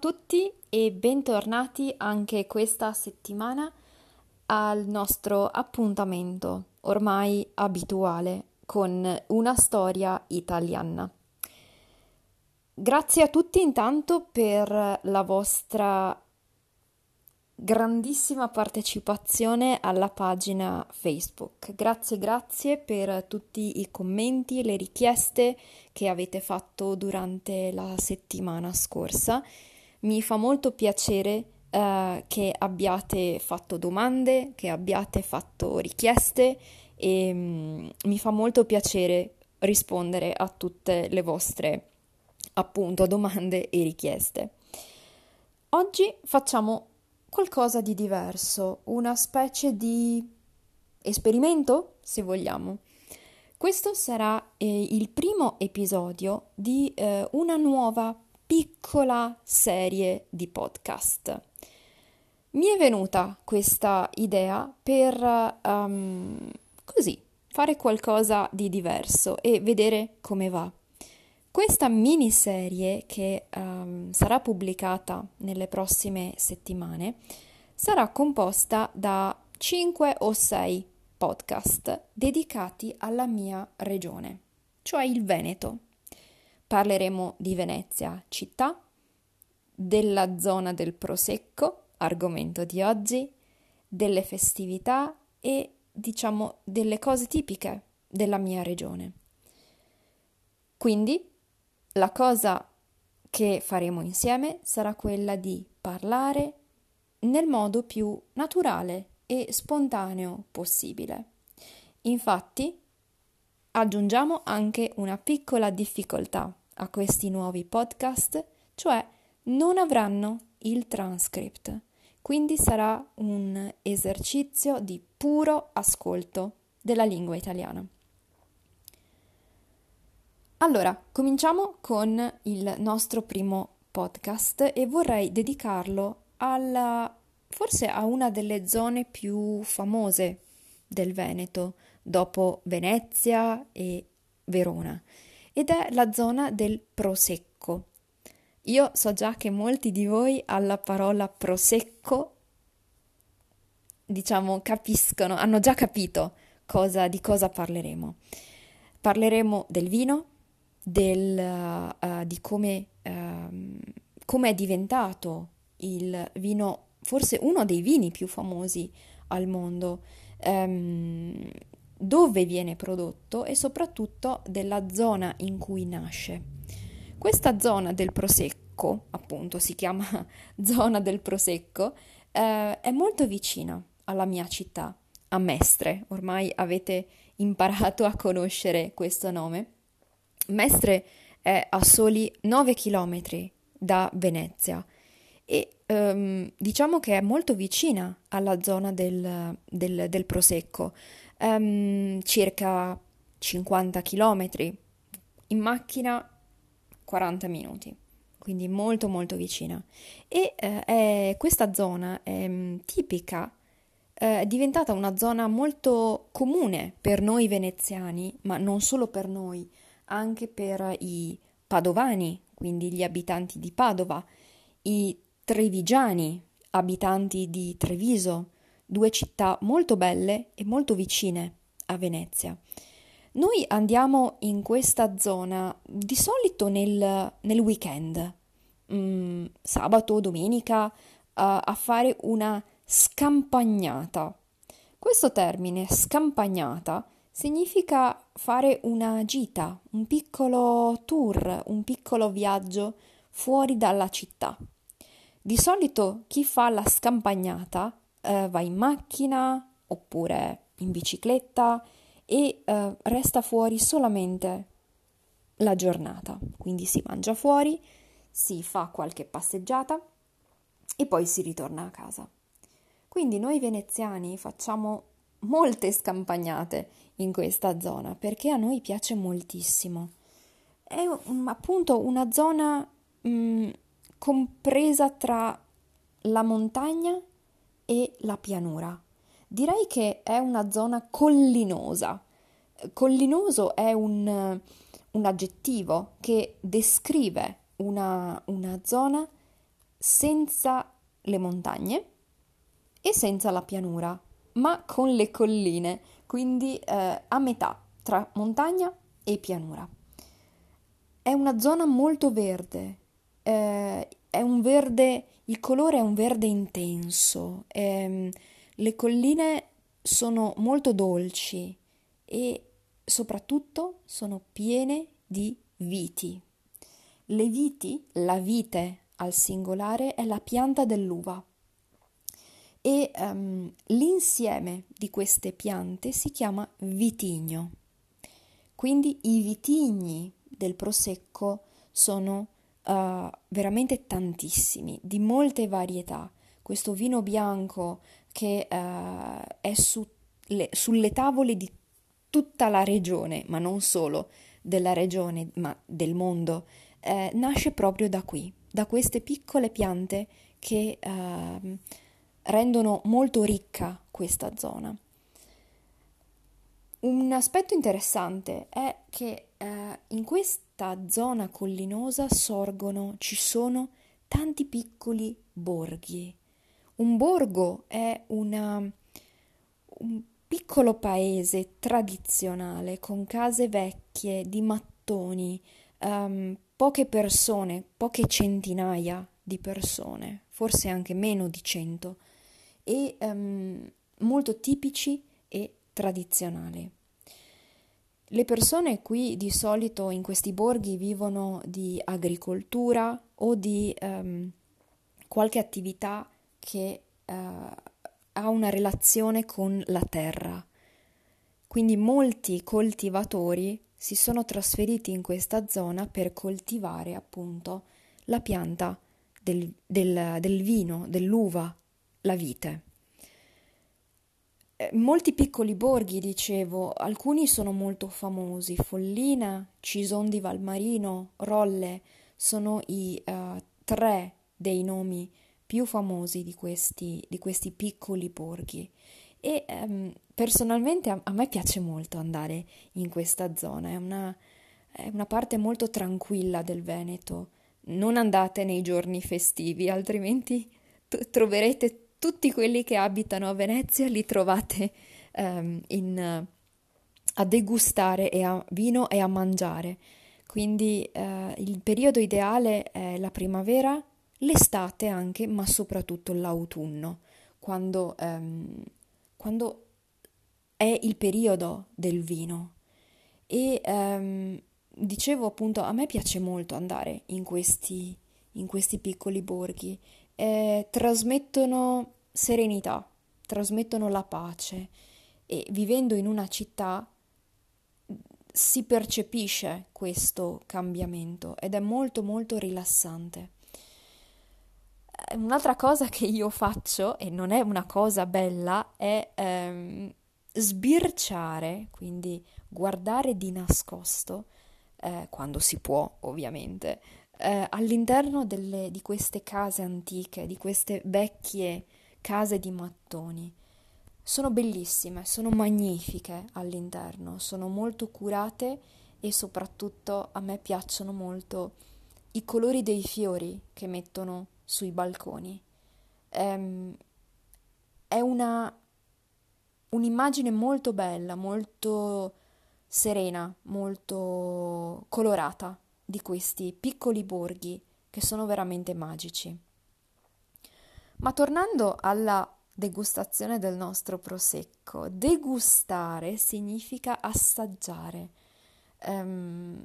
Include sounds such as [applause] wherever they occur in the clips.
tutti e bentornati anche questa settimana al nostro appuntamento ormai abituale con una storia italiana. Grazie a tutti intanto per la vostra grandissima partecipazione alla pagina Facebook. Grazie, grazie per tutti i commenti le richieste che avete fatto durante la settimana scorsa. Mi fa molto piacere eh, che abbiate fatto domande, che abbiate fatto richieste e mm, mi fa molto piacere rispondere a tutte le vostre appunto domande e richieste. Oggi facciamo qualcosa di diverso, una specie di esperimento, se vogliamo. Questo sarà eh, il primo episodio di eh, una nuova piccola serie di podcast. Mi è venuta questa idea per um, così fare qualcosa di diverso e vedere come va. Questa miniserie che um, sarà pubblicata nelle prossime settimane sarà composta da 5 o 6 podcast dedicati alla mia regione, cioè il Veneto. Parleremo di Venezia città, della zona del Prosecco, argomento di oggi, delle festività e diciamo delle cose tipiche della mia regione. Quindi la cosa che faremo insieme sarà quella di parlare nel modo più naturale e spontaneo possibile. Infatti, aggiungiamo anche una piccola difficoltà a questi nuovi podcast, cioè non avranno il transcript, quindi sarà un esercizio di puro ascolto della lingua italiana. Allora, cominciamo con il nostro primo podcast e vorrei dedicarlo alla forse a una delle zone più famose del Veneto, dopo Venezia e Verona, ed è la zona del Prosecco. Io so già che molti di voi alla parola Prosecco diciamo capiscono, hanno già capito cosa, di cosa parleremo. Parleremo del vino, del, uh, di come, uh, è diventato il vino, forse uno dei vini più famosi al mondo, um, dove viene prodotto e soprattutto della zona in cui nasce. Questa zona del Prosecco, appunto si chiama [laughs] zona del Prosecco, eh, è molto vicina alla mia città, a Mestre, ormai avete imparato a conoscere questo nome. Mestre è a soli 9 km da Venezia e um, diciamo che è molto vicina alla zona del, del, del Prosecco, um, circa 50 km, in macchina 40 minuti, quindi molto molto vicina. E eh, è, questa zona è mm, tipica, eh, è diventata una zona molto comune per noi veneziani, ma non solo per noi, anche per i padovani, quindi gli abitanti di Padova, i trevigiani, abitanti di Treviso, due città molto belle e molto vicine a Venezia. Noi andiamo in questa zona di solito nel, nel weekend, mm, sabato, domenica, uh, a fare una scampagnata. Questo termine, scampagnata, significa fare una gita, un piccolo tour, un piccolo viaggio fuori dalla città. Di solito chi fa la scampagnata eh, va in macchina oppure in bicicletta e eh, resta fuori solamente la giornata. Quindi si mangia fuori, si fa qualche passeggiata e poi si ritorna a casa. Quindi noi veneziani facciamo molte scampagnate in questa zona perché a noi piace moltissimo. È um, appunto una zona um, compresa tra la montagna e la pianura. Direi che è una zona collinosa. Collinoso è un, un aggettivo che descrive una, una zona senza le montagne e senza la pianura, ma con le colline, quindi eh, a metà tra montagna e pianura. È una zona molto verde, eh, è un verde, il colore è un verde intenso, eh, le colline sono molto dolci e soprattutto sono piene di viti. Le viti, la vite al singolare, è la pianta dell'uva e um, l'insieme di queste piante si chiama vitigno. Quindi i vitigni del prosecco sono uh, veramente tantissimi, di molte varietà. Questo vino bianco che uh, è su le, sulle tavole di tutta la regione, ma non solo della regione, ma del mondo, eh, nasce proprio da qui, da queste piccole piante che eh, rendono molto ricca questa zona. Un aspetto interessante è che eh, in questa zona collinosa sorgono, ci sono tanti piccoli borghi. Un borgo è una, un piccolo paese tradizionale con case vecchie di mattoni, um, poche persone, poche centinaia di persone, forse anche meno di cento e um, molto tipici e tradizionali. Le persone qui di solito in questi borghi vivono di agricoltura o di um, qualche attività che uh, ha una relazione con la terra. Quindi molti coltivatori si sono trasferiti in questa zona per coltivare appunto la pianta del, del, del vino, dell'uva, la vite. Eh, molti piccoli borghi, dicevo, alcuni sono molto famosi, Follina, Cison di Valmarino, Rolle, sono i uh, tre dei nomi più famosi di questi, di questi piccoli borghi. E um, personalmente a, a, me piace molto andare in questa zona, è una, è una parte molto tranquilla del Veneto. Non andate nei giorni festivi, altrimenti t- troverete tutti quelli che abitano a Venezia li trovate um, in, a degustare e a vino e a mangiare. Quindi uh, il periodo ideale è la primavera, l'estate anche, ma soprattutto l'autunno, quando, um, quando è il periodo del vino. E um, dicevo appunto, a me piace molto andare in questi, in questi piccoli borghi eh, trasmettono serenità, trasmettono la pace e vivendo in una città si percepisce questo cambiamento ed è molto molto rilassante. Un'altra cosa che io faccio, e non è una cosa bella, è ehm, sbirciare, quindi guardare di nascosto, eh, quando si può ovviamente, eh, all'interno delle, di queste case antiche, di queste vecchie case di mattoni. Sono bellissime, sono magnifiche all'interno, sono molto curate e soprattutto a me piacciono molto i colori dei fiori che mettono sui balconi. Ehm, è una, un'immagine molto bella, molto serena, molto colorata di questi piccoli borghi che sono veramente magici. Ma tornando alla degustazione del nostro prosecco, degustare significa assaggiare. Um,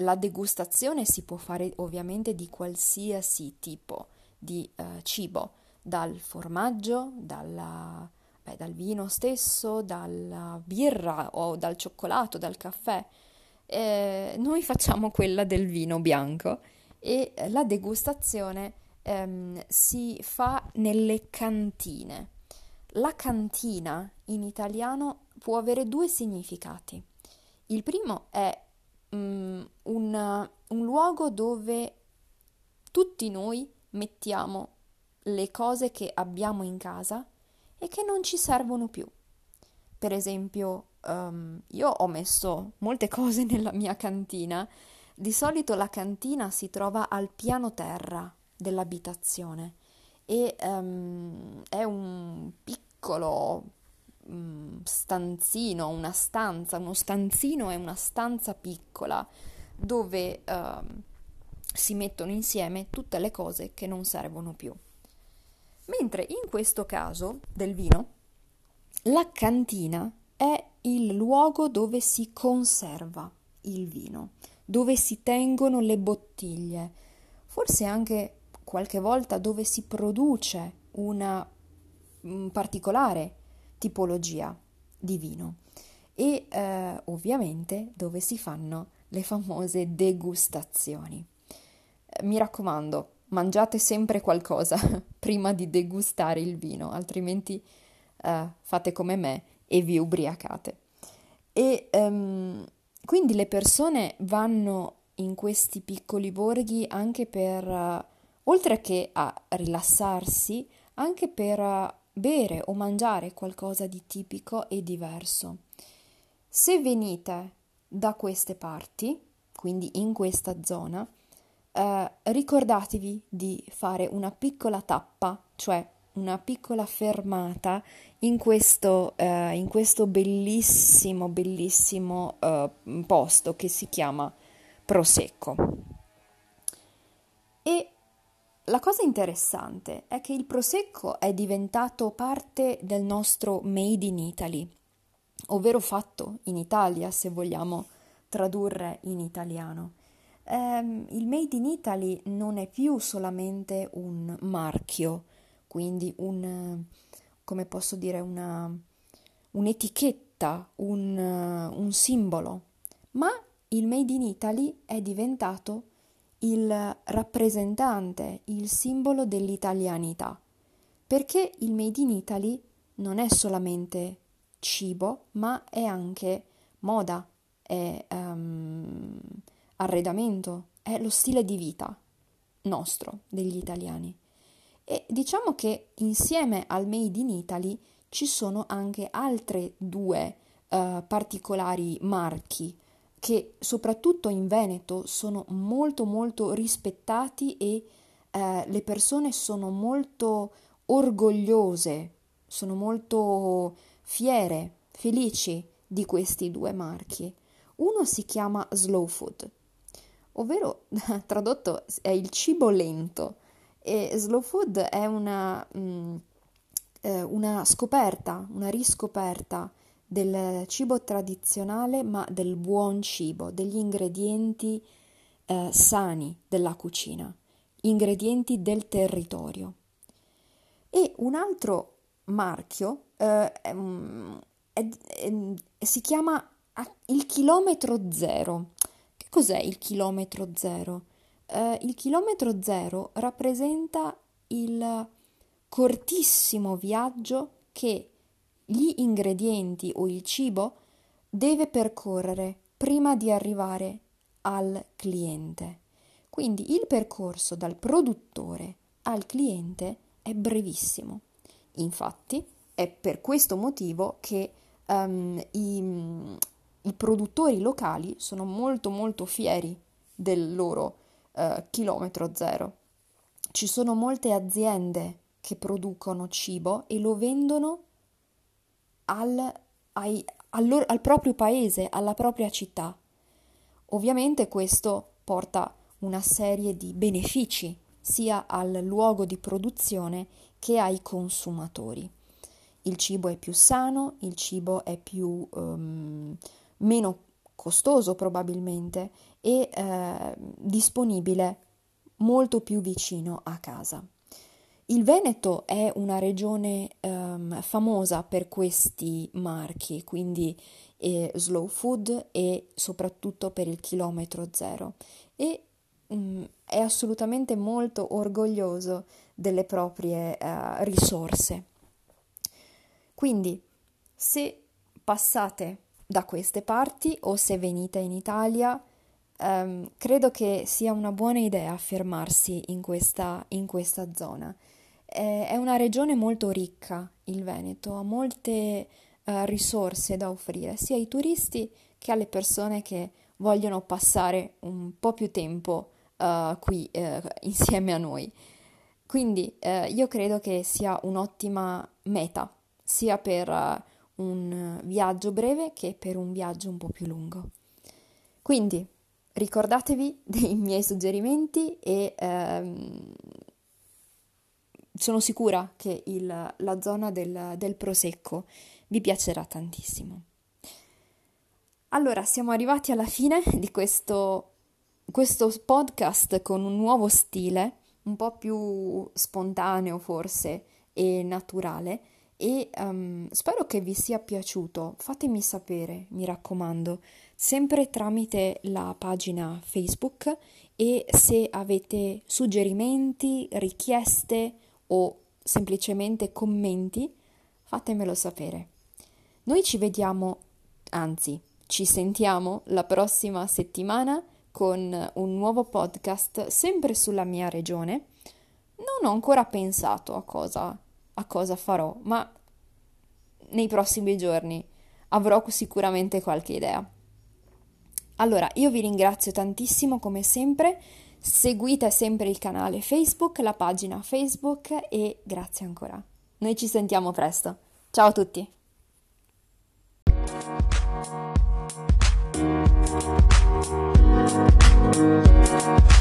la degustazione si può fare ovviamente di qualsiasi tipo di uh, cibo, dal formaggio, dalla, beh, dal vino stesso, dalla birra o dal cioccolato, dal caffè eh, noi facciamo quella del vino bianco e la degustazione ehm, si fa nelle cantine. La cantina in italiano può avere due significati. Il primo è um, un, un luogo dove tutti noi mettiamo le cose che abbiamo in casa e che non ci servono più. Per esempio, um, io ho messo molte [laughs] cose nella mia cantina. Di solito la cantina si trova al piano terra, dell'abitazione e um, è un piccolo um, stanzino, una stanza, uno stanzino è una stanza piccola dove um, si mettono insieme tutte le cose che non servono più. Mentre in questo caso del vino, la cantina il luogo dove si conserva il vino, dove si tengono le bottiglie, forse anche qualche volta dove si produce una un particolare tipologia di vino e eh, ovviamente dove si fanno le famose degustazioni. Mi raccomando, mangiate sempre qualcosa [laughs] prima di degustare il vino, altrimenti eh, fate come me e vi ubriacate. E um, quindi le persone vanno in questi piccoli borghi anche per, uh, oltre che a rilassarsi, anche per uh, bere o mangiare qualcosa di tipico e diverso. Se venite da queste parti, quindi in questa zona, eh, ricordatevi di fare una piccola tappa, cioè una piccola fermata in questo, eh, in questo bellissimo, bellissimo eh, posto che si chiama Prosecco. E la cosa interessante è che il Prosecco è diventato parte del nostro Made in Italy, ovvero fatto in Italia, se vogliamo tradurre in italiano. Um, il Made in Italy non è più solamente un marchio, quindi un, come posso dire, una, un'etichetta, un, un simbolo, ma il Made in Italy è diventato il rappresentante, il simbolo dell'italianità, perché il Made in Italy non è solamente cibo, ma è anche moda, è um, arredamento, è lo stile di vita nostro, degli italiani. E diciamo che insieme al Made in Italy ci sono anche altre due uh, particolari marchi che soprattutto in Veneto sono molto molto rispettati e uh, le persone sono molto orgogliose, sono molto fiere, felici di questi due marchi. Uno si chiama Slow Food, ovvero [laughs] tradotto è il cibo lento e slow food è una, mh, mm, eh, una scoperta, una riscoperta del cibo tradizionale, ma del buon cibo, degli ingredienti eh, sani della cucina, ingredienti del territorio. E un altro marchio eh, è, è, è, si chiama il chilometro zero. Che cos'è il chilometro zero? Eh, il chilometro zero rappresenta il cortissimo viaggio che gli ingredienti o il cibo deve percorrere prima di arrivare al cliente. Quindi il percorso dal produttore al cliente è brevissimo. Infatti è per questo motivo che um, i, i produttori locali sono molto molto fieri del loro eh, chilometro zero. Ci sono molte aziende che producono cibo e lo vendono al, ai, al, loro, al proprio paese, alla propria città. Ovviamente questo porta una serie di benefici sia al luogo di produzione che ai consumatori. Il cibo è più sano, il cibo è più um, meno costoso probabilmente e eh, disponibile molto più vicino a casa. Il Veneto è una regione um, famosa per questi marchi, quindi eh, slow food e soprattutto per il chilometro zero e um, è assolutamente molto orgoglioso delle proprie uh, risorse. Quindi se passate da queste parti o se venite in Italia, um, credo che sia una buona idea fermarsi in questa, in questa zona. È, una regione molto ricca, il Veneto, ha molte uh, risorse da offrire sia ai turisti che alle persone che vogliono passare un po' più tempo uh, qui uh, insieme a noi. Quindi uh, io credo che sia un'ottima meta, sia per un viaggio breve che per un viaggio un po' più lungo. Quindi ricordatevi [laughs] dei miei suggerimenti e ehm, sono sicura che il, la zona del, del prosecco vi piacerà tantissimo. Allora, siamo arrivati alla fine di questo, questo podcast con un nuovo stile, un po' più spontaneo forse e naturale e um, spero che vi sia piaciuto. Fatemi sapere, mi raccomando, sempre tramite la pagina Facebook e se avete suggerimenti, richieste o semplicemente commenti, fatemelo sapere. Noi ci vediamo, anzi, ci sentiamo la prossima settimana con un nuovo podcast sempre sulla mia regione. Non ho ancora pensato a cosa, a cosa farò, ma nei prossimi giorni avrò sicuramente qualche idea. Allora, io vi ringrazio tantissimo come sempre, seguite sempre il canale Facebook, la pagina Facebook e grazie ancora. Noi ci sentiamo presto. Ciao a tutti! Thank